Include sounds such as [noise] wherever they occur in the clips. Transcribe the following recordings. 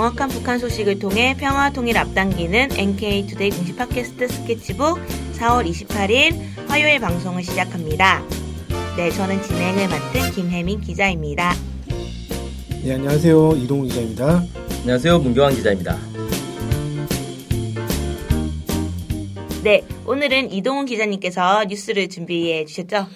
정확한 북한 소식을 통해 평화 통일 앞당기는 NK투데이 공식 팟캐스트 스케치북 4월 28일 화요일 방송을 시작합니다. 네, 저는 진행을 맡은 김혜민 기자입니다. 네, 안녕하세요. 이동훈 기자입니다. 안녕하세요. 문교환 기자입니다. 네, 오늘은 이동훈 기자님께서 뉴스를 준비해 주셨죠?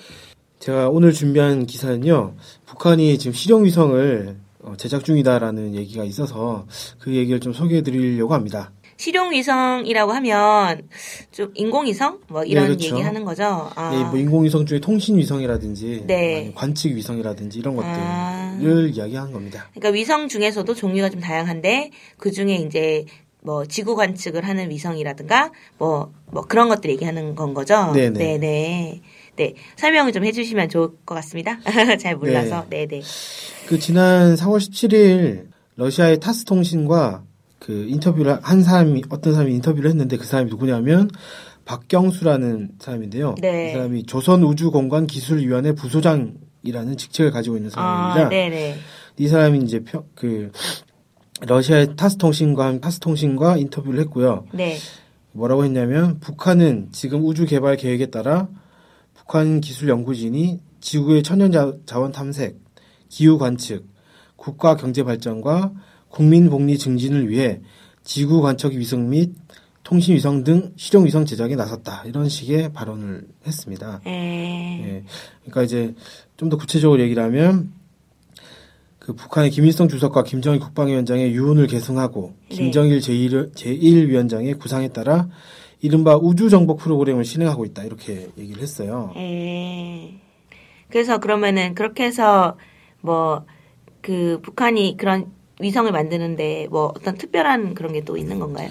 제가 오늘 준비한 기사는요, 북한이 지금 실용위성을 어, 제작 중이다라는 얘기가 있어서 그 얘기를 좀 소개해 드리려고 합니다. 실용위성이라고 하면 좀 인공위성 뭐 이런 네, 그렇죠. 얘기 하는 거죠. 아. 네, 뭐 인공위성 중에 통신위성이라든지 네. 관측위성이라든지 이런 것들을 아. 이야기한 겁니다. 그러니까 위성 중에서도 종류가 좀 다양한데 그 중에 이제 뭐 지구 관측을 하는 위성이라든가 뭐뭐 그런 것들 얘기하는 건 거죠. 네네. 네네. 네 설명을 좀 해주시면 좋을 것 같습니다. [laughs] 잘 몰라서. 네네. 그 지난 4월 17일 러시아의 타스 통신과 그 인터뷰를 한 사람이 어떤 사람이 인터뷰를 했는데 그 사람이 누구냐면 박경수라는 사람인데요. 네. 이 사람이 조선우주공간기술위원회 부소장이라는 직책을 가지고 있는 사람입니다. 아, 네네. 이 사람이 이제 평- 그 러시아의 타스 통신과 타스 통신과 인터뷰를 했고요. 네. 뭐라고 했냐면 북한은 지금 우주 개발 계획에 따라 북한 기술 연구진이 지구의 천연 자- 자원 탐색, 기후 관측, 국가 경제 발전과 국민 복리 증진을 위해 지구 관측 위성 및 통신 위성 등 실용 위성 제작에 나섰다. 이런 식의 발언을 했습니다. 에. 예. 그러니까 이제 좀 더 구체적으로 얘기를 하면 그 북한의 김일성 주석과 김정일 국방위원장의 유언을 계승하고 네. 김정일 제1, 제1위원장의 구상에 따라 이른바 우주정복 프로그램을 실행하고 있다. 이렇게 얘기를 했어요. 에. 그래서 그러면은 그렇게 해서 뭐 그 북한이 그런 위성을 만드는데 뭐 어떤 특별한 그런 게 또 있는 건가요?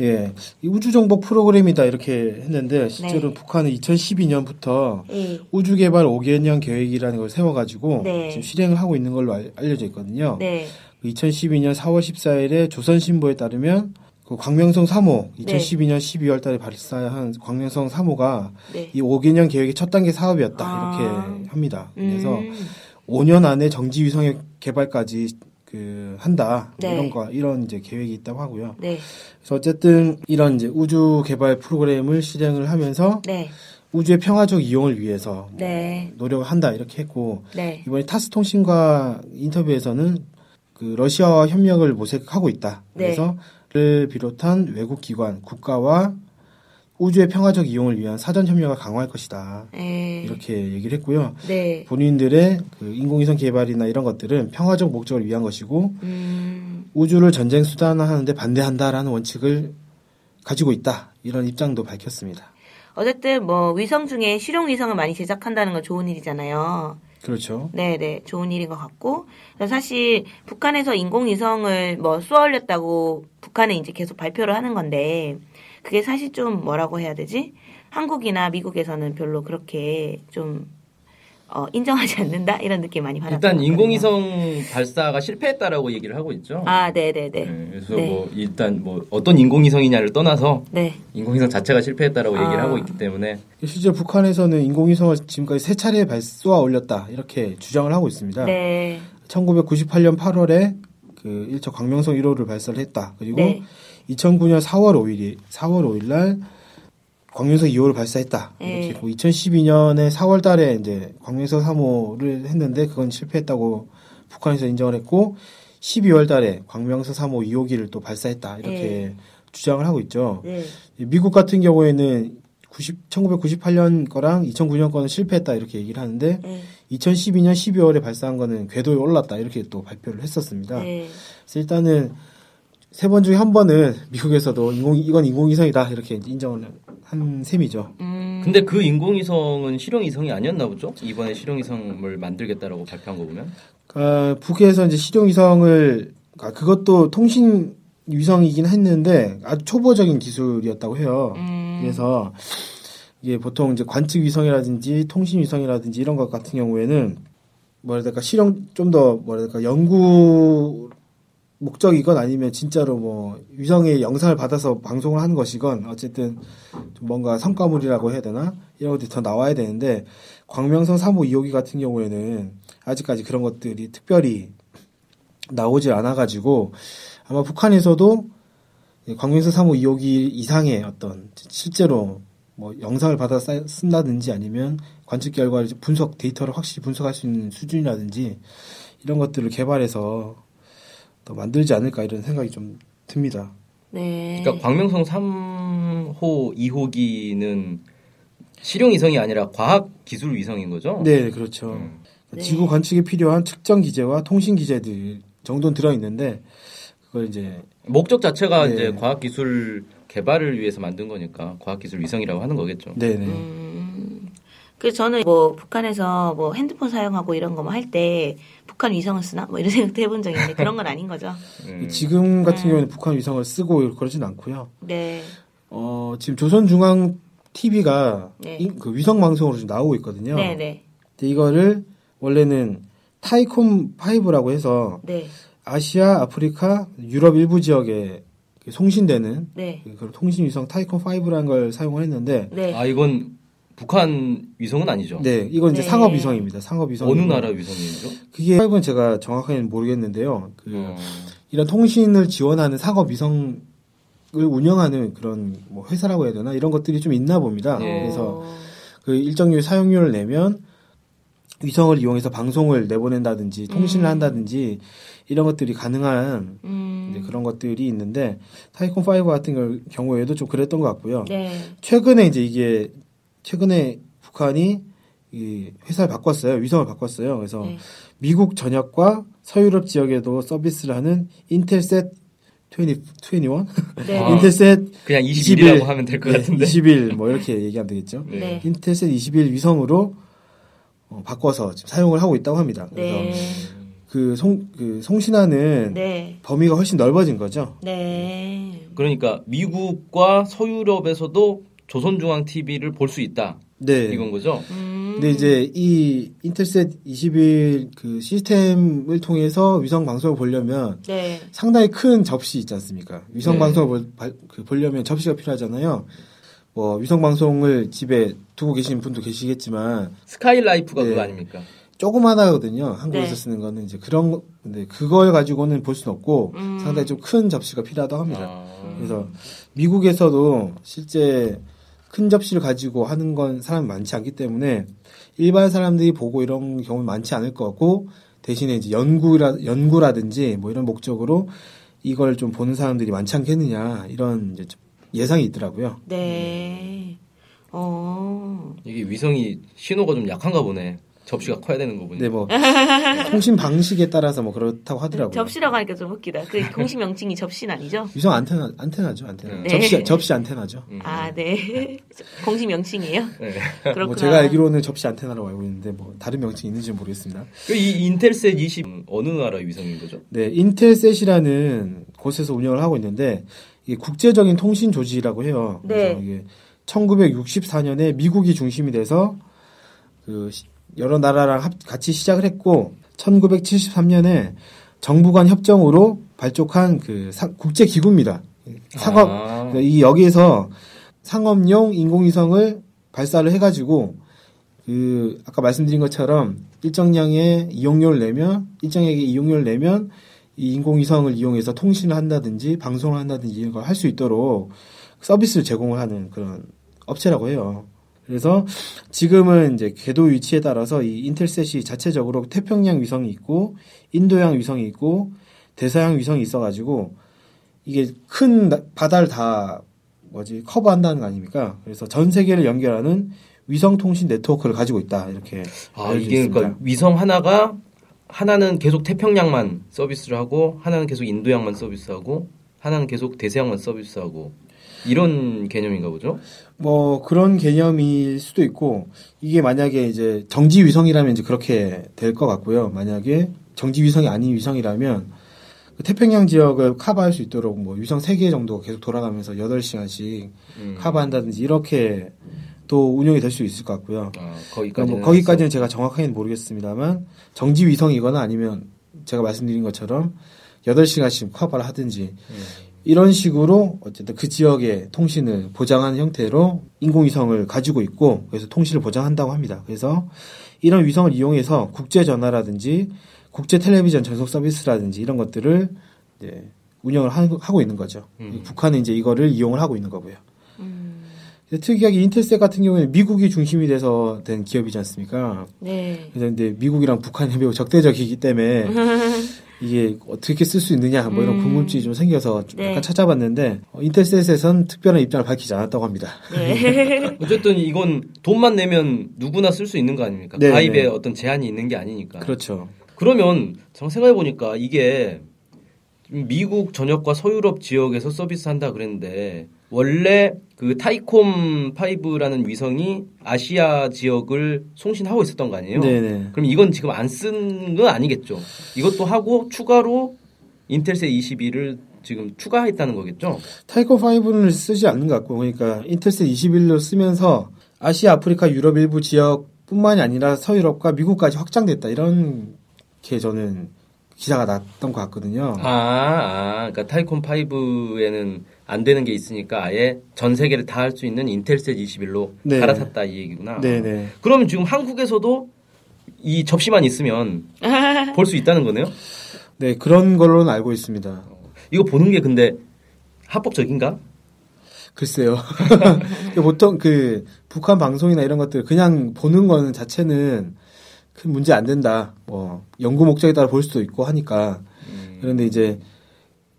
예. 이 우주정복 프로그램이다. 이렇게 했는데 실제로 네. 북한은 2012년부터 예. 우주 개발 5개년 계획이라는 걸 세워가지고 네. 지금 실행을 하고 있는 걸로 알- 알려져 있거든요. 네. 2012년 4월 14일에 조선신보에 따르면 그 광명성 3호 네. 2012년 12월 달에 발사한 광명성 3호가 네. 이 5개년 계획의 첫 단계 사업이었다 아. 이렇게 합니다. 그래서 음. 5년 안에 정지 위성의 개발까지 그 한다 네. 이런 거 이런 이제 계획이 있다고 하고요. 네. 그래서 어쨌든 이런 이제 우주 개발 프로그램을 실행을 하면서 네. 우주의 평화적 이용을 위해서 뭐 네. 노력을 한다 이렇게 했고 네. 이번에 타스 통신과 인터뷰에서는 그 러시아와 협력을 모색하고 있다. 네. 그래서 를 비롯한 외국 기관, 국가와 우주의 평화적 이용을 위한 사전 협력을 강화할 것이다. 에. 이렇게 얘기를 했고요. 네. 본인들의 그 인공위성 개발이나 이런 것들은 평화적 목적을 위한 것이고 음. 우주를 전쟁 수단화하는데 반대한다라는 원칙을 가지고 있다. 이런 입장도 밝혔습니다. 어쨌든 뭐 위성 중에 실용 위성을 많이 제작한다는 건 좋은 일이잖아요. 그렇죠. 네 네 좋은 일인 것 같고 사실 북한에서 인공위성을 뭐 쏘아올렸다고 북한에 이제 계속 발표를 하는 건데 그게 사실 좀 뭐라고 해야 되지? 한국이나 미국에서는 별로 그렇게 좀 어, 인정하지 않는다 이런 느낌 많이 받았어요. 일단 인공위성 발사가 실패했다라고 얘기를 하고 있죠. 아 네네네 네, 그래서 네. 뭐 일단 뭐 어떤 인공위성이냐를 떠나서 네 인공위성 자체가 실패했다라고 얘기를 아. 하고 있기 때문에 실제 북한에서는 인공위성을 지금까지 세 차례 발쏘아 올렸다. 이렇게 주장을 하고 있습니다. 네. 1998년 8월에 그 일차 광명성 1호를 발사를 했다. 그리고 네. 2009년 4월 5일이 4월 5일 날 광명성 2호를 발사했다. 이렇게 네. 했고 2012년에 4월 달에 이제 광명성 3호를 했는데 그건 실패했다고 북한에서 인정을 했고 12월 달에 광명성 3호 2호기를 또 발사했다. 이렇게 네. 주장을 하고 있죠. 네. 미국 같은 경우에는 90, 1998년 거랑 2009년 거는 실패했다 이렇게 얘기를 하는데 네. 2012년 12월에 발사한 거는 궤도에 올랐다 이렇게 또 발표를 했었습니다. 네. 그래서 일단은 세 번 중에 한 번은 미국에서도 인공 이건 인공위성이다 이렇게 인정을 한 셈이죠. 음. 근데 그 인공위성은 실용위성이 아니었나 보죠? 이번에 실용위성을 만들겠다라고 발표한 거 보면 어, 북에서 이제 실용위성을 아, 그것도 통신 위성이긴 했는데 아주 초보적인 기술이었다고 해요. 음. 그래서 이게 보통 이제 관측 위성이라든지 통신 위성이라든지 이런 것 같은 경우에는 될까 실용 좀더 될까 연구 목적이건 아니면 진짜로 뭐 위성의 영상을 받아서 방송을 하는 것이건 어쨌든 좀 뭔가 성과물이라고 해야 되나? 이런 것들이 더 나와야 되는데 광명성 3호 2호기 같은 경우에는 아직까지 그런 것들이 특별히 나오질 않아가지고 아마 북한에서도 광명성 3호 2호기 이상의 어떤 실제로 뭐 영상을 받아 쌓- 쓴다든지 아니면 관측 결과를 분석 데이터를 확실히 분석할 수 있는 수준이라든지 이런 것들을 개발해서 더 만들지 않을까 이런 생각이 좀 듭니다. 네. 그러니까 광명성 3호, 2호기는 실용 위성이 아니라 과학 기술 위성인 거죠? 네, 그렇죠. 음. 네. 지구 관측에 필요한 측정 기제와 통신 기제들 정도는 들어 있는데 그걸 이제 목적 자체가 네. 이제 과학 기술 개발을 위해서 만든 거니까 과학 기술 위성이라고 하는 거겠죠. 네, 네. 음, 그래서 저는 뭐 북한에서 뭐 핸드폰 사용하고 이런 거 뭐 할 때 북한 위성을 쓰나 뭐 이런 [laughs] 생각도 해본 적이 있는데 그런 건 아닌 거죠. 음. 지금 같은 네. 경우는 북한 위성을 쓰고 그러진 않고요. 네. 어, 지금 조선중앙 TV가 네. 그 위성 방송으로 좀 나오고 있거든요. 네, 네. 근데 이거를 원래는 타이콤 5라고 해서 네. 아시아, 아프리카, 유럽 일부 지역에 그 송신되는 네. 그 통신 위성 타이콤 5라는 걸 사용을 했는데 네. 아 이건 북한 위성은 아니죠? 네, 이건 이제 네. 상업 위성입니다. 상업 위성. 어느 나라 위성이죠? 그게 5는 제가 정확하게는 모르겠는데요. 그 어. 이런 통신을 지원하는 상업 위성을 운영하는 그런 뭐 회사라고 해야 되나 이런 것들이 좀 있나 봅니다. 네. 그래서 어, 그 일정률 사용료를 내면 위성을 이용해서 방송을 내보낸다든지 통신을 음. 한다든지 이런 것들이 가능한 음. 이제 그런 것들이 있는데 타이콘 5 같은 걸- 경우에도 좀 그랬던 것 같고요. 네. 최근에 이제 이게 최근에 북한이 이 회사를 바꿨어요. 위성을 바꿨어요. 그래서 네. 미국 전역과 서유럽 지역에도 서비스를 하는 인텔셋 20, 21? 네. [laughs] 아. 인텔셋 그냥 21 21이라고 하면 될것 네, 같은데. 21 뭐 이렇게 얘기하면 되겠죠. 네. 인텔셋 21 위성으로 어, 바꿔서 지금 사용을 하고 있다고 합니다. 그래서 네. 그 송, 그 송신하는 네. 범위가 훨씬 넓어진 거죠. 네. 그러니까 미국과 서유럽에서도 조선중앙 TV를 볼 수 있다 네. 이건 거죠? 음. 근데 이제 이 Intelsat 21 그 시스템을 통해서 위성 방송을 보려면 네. 상당히 큰 접시 있지 않습니까? 위성 네. 방송을 그 보려면 접시가 필요하잖아요. 뭐 위성 방송을 집에 두고 계신 분도 계시겠지만 스카이라이프가 네. 그거 아닙니까? 조그마하거든요. 한국에서 네. 쓰는 거는 이제 그런 거- 근데 그걸 가지고는 볼 수는 없고 음. 상당히 좀 큰 접시가 필요하다고 합니다. 아. 그래서 미국에서도 실제 큰 접시를 가지고 하는 건 사람이 많지 않기 때문에 일반 사람들이 보고 이런 경우는 많지 않을 것 같고 대신에 이제 연구라 연구라든지 뭐 이런 목적으로 이걸 좀 보는 사람들이 많지 않겠느냐 이런 이제 좀 예상이 있더라고요. 네. 어. 이게 위성이 신호가 좀 약한가 보네. 접시가 커야 되는 거 보니까. 네, 뭐 [laughs] 통신 방식에 따라서 뭐 그렇다고 하더라고요. 접시라고 하니까 좀 웃기다. 그 공식 명칭이 접시는 아니죠? 위성 안테나 안테나죠, 안테나. 네. 접시 접시 안테나죠. 음. 아, 네. [laughs] 공식 명칭이에요? [laughs] 네. 그렇구나. 뭐 제가 알기로는 접시 안테나라고 알고 있는데 뭐 다른 명칭이 있는지 는 모르겠습니다. 그이 인텔셋 20 어느 나라 위성인 거죠? 네, 인텔셋이라는 곳에서 운영을 하고 있는데 이게 국제적인 통신 조직이라고 해요. 네. 그래서 이게 1964년에 미국이 중심이 돼서 그 시- 여러 나라랑 합- 같이 시작을 했고 1973년에 정부 간 협정으로 발족한 그 사- 국제 기구입니다. 상업 아. 이 여기에서 상업용 인공위성을 발사를 해가지고 그 아까 말씀드린 것처럼 일정량의 이용료를 내면 일정액의 이용료를 내면 이 인공위성을 이용해서 통신을 한다든지 방송을 한다든지 이런 걸 할 수 있도록 서비스를 제공을 하는 그런 업체라고 해요. 그래서 지금은 이제 궤도 위치에 따라서 이 인텔셋이 자체적으로 태평양 위성이 있고 인도양 위성이 있고 대서양 위성이 있어가지고 이게 큰 나- 바다를 다 뭐지 커버한다는 거 아닙니까? 그래서 전 세계를 연결하는 위성 통신 네트워크를 가지고 있다 이렇게 아, 이게 있습니다. 그러니까 위성 하나가 하나는 계속 태평양만 서비스를 하고 하나는 계속 인도양만 서비스하고 하나는 계속 대서양만 서비스하고 이런 개념인가 보죠? 뭐 그런 개념일 수도 있고 이게 만약에 이제 정지 위성이라면 이제 그렇게 될 것 같고요. 만약에 정지 위성이 아닌 위성이라면 그 태평양 지역을 커버할 수 있도록 뭐 위성 3개 정도가 계속 돌아가면서 8시간씩 음. 커버한다든지 이렇게 또 운영이 될 수 있을 것 같고요. 아, 그러니까 거기까지는 뭐 거기까지는 제가 정확하게는 모르겠습니다만 정지 위성이거나 아니면 제가 말씀드린 것처럼 8시간씩 커버를 하든지 음. 이런 식으로 어쨌든 그 지역의 통신을 보장하는 형태로 인공위성을 가지고 있고 그래서 통신을 보장한다고 합니다. 그래서 이런 위성을 이용해서 국제 전화라든지 국제 텔레비전 전속 서비스라든지 이런 것들을 이제 운영을 하- 하고 있는 거죠. 음. 북한은 이제 이거를 이용을 하고 있는 거고요. 음. 특이하게 인텔셋 같은 경우에는 미국이 중심이 돼서 된 기업이지 않습니까? 네. 그래서 근데 미국이랑 북한이 매우 적대적이기 때문에 [laughs] 이게 어떻게 쓸 수 있느냐 뭐 이런 음. 궁금증이 좀 생겨서 좀 네. 약간 찾아봤는데 어, 인텔셋에선 특별한 입장을 밝히지 않았다고 합니다. 네. [laughs] [laughs] 어쨌든 이건 돈만 내면 누구나 쓸 수 있는 거 아닙니까? 네, 가입에 네. 어떤 제한이 있는 게 아니니까. 그렇죠. 그러면 정 생각해 보니까 이게 미국 전역과 서유럽 지역에서 서비스한다 그랬는데 원래 그 타이콤 5라는 위성이 아시아 지역을 송신하고 있었던 거 아니에요? 네네. 그럼 이건 지금 안 쓴 건 아니겠죠? 이것도 하고 추가로 인텔셋 22를 지금 추가했다는 거겠죠? 타이코 5는 쓰지 않는 것 같고 그러니까 인텔셋 21로 쓰면서 아시아, 아프리카, 유럽 일부 지역뿐만이 아니라 서유럽과 미국까지 확장됐다 이렇게 저는 기사가 났던 것 같거든요. 아, 아, 그러니까 타이콤 5에는 안 되는 게 있으니까 아예 전 세계를 다 할 수 있는 인텔셋 21로 네. 갈아탔다 이 얘기구나. 네네. 그러면 지금 한국에서도 이 접시만 있으면 [laughs] 볼 수 있다는 거네요? 네 그런 걸로는 알고 있습니다. 이거 보는 게 근데 합법적인가? 글쎄요. [laughs] 보통 그 북한 방송이나 이런 것들 그냥 보는 거는 자체는 큰 문제 안 된다. 뭐 연구 목적에 따라 볼 수도 있고 하니까. 그런데 이제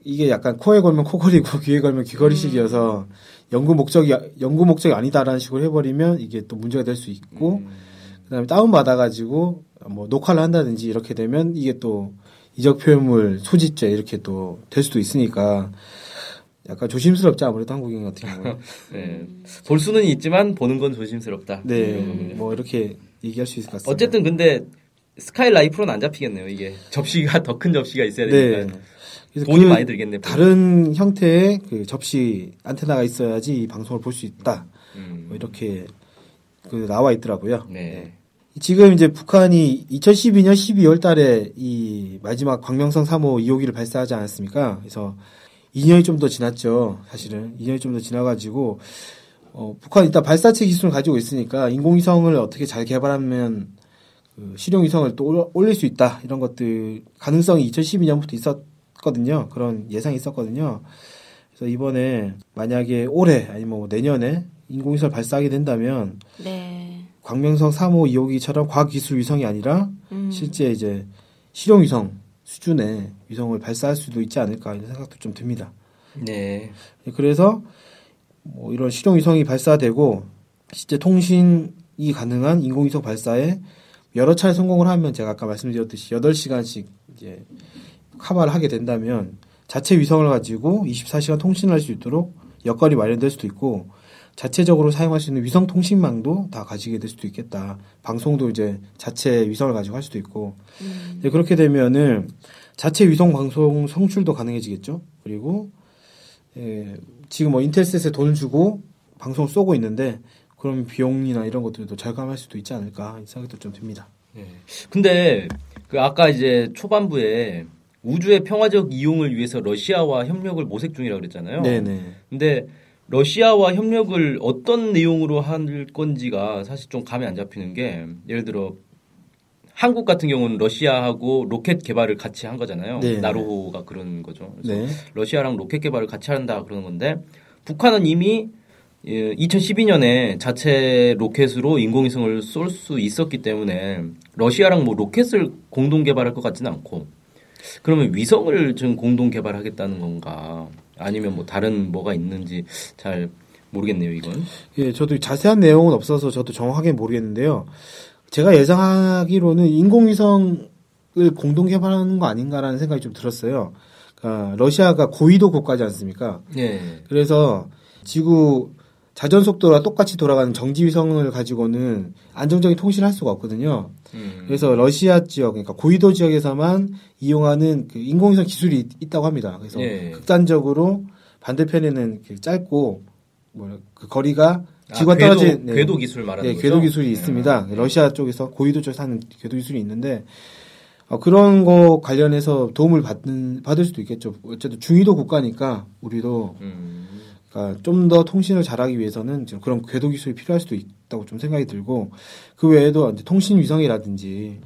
이게 약간 코에 걸면 코걸이고 [laughs] 귀에 걸면 귀걸이식이어서 연구 목적이 연구 목적이 아니다라는 식으로 해버리면 이게 또 문제가 될 수 있고 그다음에 다운 받아가지고 뭐 녹화를 한다든지 이렇게 되면 이게 또 이적 표현물 소지죄 이렇게 또 될 수도 있으니까 약간 조심스럽죠 아무래도 한국인 같은 경우. [laughs] 네. 볼 수는 있지만 보는 건 조심스럽다. 네. 뭐 이렇게 얘기할 수 있을 것 같습니다. 어쨌든 근데 스카이라이프로는 안 잡히겠네요. 이게 접시가 더 큰 접시가 있어야 되니까 네. 돈이 그 많이 들겠네. 다른 형태의 그 접시 안테나가 있어야지 이 방송을 볼 수 있다. 음. 뭐 이렇게 그 나와 있더라고요. 네. 지금 이제 북한이 2012년 12월 달에 이 마지막 광명성 3호 2호기를 발사하지 않았습니까? 그래서 2년이 좀 더 지났죠. 사실은 2년이 좀 더 지나가지고 어, 북한 일단 발사체 기술을 가지고 있으니까 인공위성을 어떻게 잘 개발하면 그 실용위성을 또 올- 올릴 수 있다 이런 것들 가능성이 2012년부터 있었거든요. 그런 예상이 있었거든요. 그래서 이번에 만약에 올해 아니면 뭐 내년에 인공위성을 발사하게 된다면 네. 광명성 3호 2호기처럼 과학기술 위성이 아니라 음. 실제 이제 실용위성 수준의 위성을 발사할 수도 있지 않을까 이런 생각도 좀 듭니다. 네. 그래서 뭐 이런 실용위성이 발사되고 실제 통신이 가능한 인공위성 발사에 여러 차례 성공을 하면 제가 아까 말씀드렸듯이 8시간씩 이제 카바를 하게 된다면 자체 위성을 가지고 24시간 통신할 수 있도록 여건이 마련될 수도 있고 자체적으로 사용할 수 있는 위성 통신망도 다 가지게 될 수도 있겠다. 방송도 이제 자체 위성을 가지고 할 수도 있고 음. 네, 그렇게 되면은 자체 위성 방송 성출도 가능해지겠죠. 그리고 예, 지금 뭐 인텔셋에 돈을 주고 방송을 쏘고 있는데 그럼 비용이나 이런 것들도 절감할 수도 있지 않을까 이 생각도 좀 듭니다. 네. 근데 그 아까 이제 초반부에 우주의 평화적 이용을 위해서 러시아와 협력을 모색 중이라고 그랬잖아요. 네네. 근데 러시아와 협력을 어떤 내용으로 할 건지가 사실 좀 감이 안 잡히는 게 예를 들어 한국 같은 경우는 러시아하고 로켓 개발을 같이 한 거잖아요. 네. 나로호가 그런 거죠. 그래서 네. 러시아랑 로켓 개발을 같이 한다 그러는 건데 북한은 이미 2012년에 자체 로켓으로 인공위성을 쏠 수 있었기 때문에 러시아랑 뭐 로켓을 공동 개발할 것 같지는 않고 그러면 위성을 지금 공동 개발하겠다는 건가 아니면 뭐 다른 뭐가 있는지 잘 모르겠네요 이건 예, 저도 자세한 내용은 없어서 저도 정확하게 모르겠는데요. 제가 예상하기로는 인공위성을 공동 개발하는 거 아닌가라는 생각이 좀 들었어요. 그러니까 러시아가 고위도 국가지 않습니까? 네. 그래서 지구 자전 속도와 똑같이 돌아가는 정지 위성을 가지고는 안정적인 통신을 할 수가 없거든요. 음. 그래서 러시아 지역, 그러니까 고위도 지역에서만 이용하는 그 인공위성 기술이 있- 있다고 합니다. 그래서 예. 극단적으로 반대편에는 그 짧고 뭐 그 거리가 아, 지구가 궤도, 떨어진 네. 궤도 기술 말하는 네, 거죠? 궤도 기술이 네. 있습니다. 러시아 쪽에서 고위도 쪽에서 하는 궤도 기술이 있는데 어, 그런 거 관련해서 도움을 받는 받을 수도 있겠죠. 어쨌든 중위도 국가니까 우리도 음. 그러니까 좀 더 통신을 잘하기 위해서는 지금 그런 궤도 기술이 필요할 수도 있다고 좀 생각이 들고 그 외에도 이제 통신 위성이라든지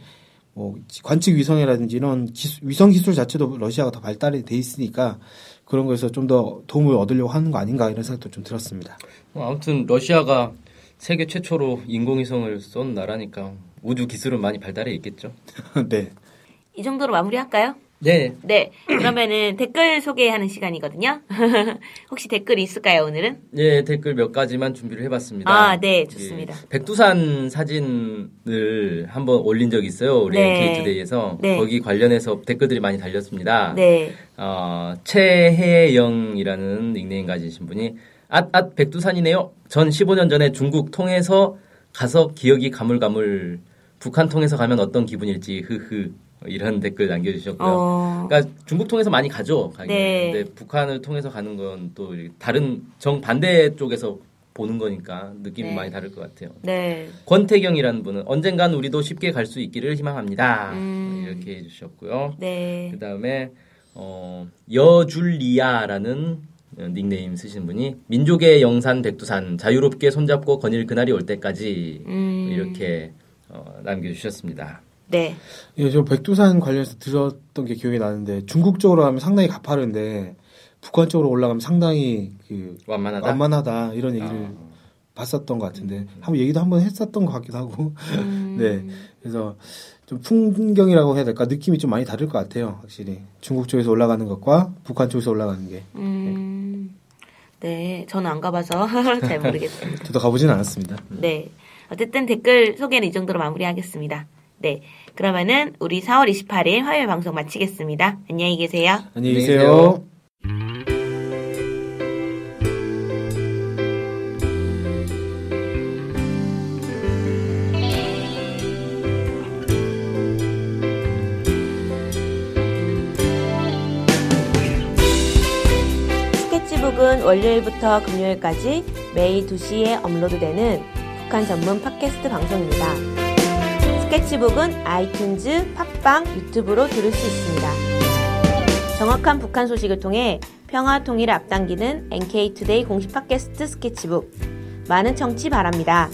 뭐 관측 위성이라든지 이런 기술, 위성 기술 자체도 러시아가 더 발달이 돼 있으니까 그런 거에서 좀 더 도움을 얻으려고 하는 거 아닌가 이런 생각도 좀 들었습니다. 뭐 아무튼 러시아가 세계 최초로 인공위성을 쏜 나라니까 우주 기술은 많이 발달해 있겠죠. [laughs] 네. 이 정도로 마무리할까요? 네. 네. 그러면은 댓글 소개하는 시간이거든요. [laughs] 혹시 댓글이 있을까요, 오늘은? 예, 댓글 몇 가지만 준비를 해봤습니다. 아, 네, 좋습니다. 예, 백두산 사진을 한번 올린 적이 있어요. 우리 네. NK투데이에서. 네. 거기 관련해서 댓글들이 많이 달렸습니다. 네. 어, 최혜영이라는 닉네임 가지신 분이 앗앗 백두산이네요. 전 15년 전에 중국 통해서 가서 기억이 가물가물 북한 통해서 가면 어떤 기분일지 흐흐 이런 댓글 남겨주셨고요. 어, 그러니까 중국 통해서 많이 가죠. 가긴. 네. 근데 북한을 통해서 가는 건 또 다른 정 반대 쪽에서 보는 거니까 느낌이 네. 많이 다를 것 같아요. 네. 권태경이라는 분은 언젠간 우리도 쉽게 갈 수 있기를 희망합니다. 음. 이렇게 해주셨고요. 네. 그 다음에 어, 여줄리아라는 닉네임 쓰신 분이 민족의 영산 백두산 자유롭게 손잡고 거닐 그날이 올 때까지 음. 이렇게 어, 남겨주셨습니다. 네. 예, 저 백두산 관련해서 들었던 게 기억이 나는데 중국 쪽으로 가면 상당히 가파른데 북한 쪽으로 올라가면 상당히 그 완만하다. 완만하다 이런 얘기를 아. 봤었던 것 같은데 한번 얘기도 한번 했었던 것 같기도 하고 음. [laughs] 네 그래서 좀 풍경이라고 해야 될까 느낌이 좀 많이 다를 것 같아요 확실히 중국 쪽에서 올라가는 것과 북한 쪽에서 올라가는 게 음. 네. 저는 안 가봐서 [laughs] 잘 모르겠습니다. [laughs] 저도 가보지는 않았습니다. 네. 어쨌든 댓글 소개는 이 정도로 마무리하겠습니다. 네. 그러면은 우리 4월 28일 화요일 방송 마치겠습니다. 안녕히 계세요. 안녕히. 계세요. 스케치북은 월요일부터 금요일까지 매일 2시에 업로드되는 북한 전문 팟캐스트 방송입니다. 스케치북은 아이튠즈, 팟빵, 유튜브로 들을 수 있습니다. 정확한 북한 소식을 통해 평화 통일을 앞당기는 NK투데이 공식 팟캐스트 스케치북. 많은 청취 바랍니다.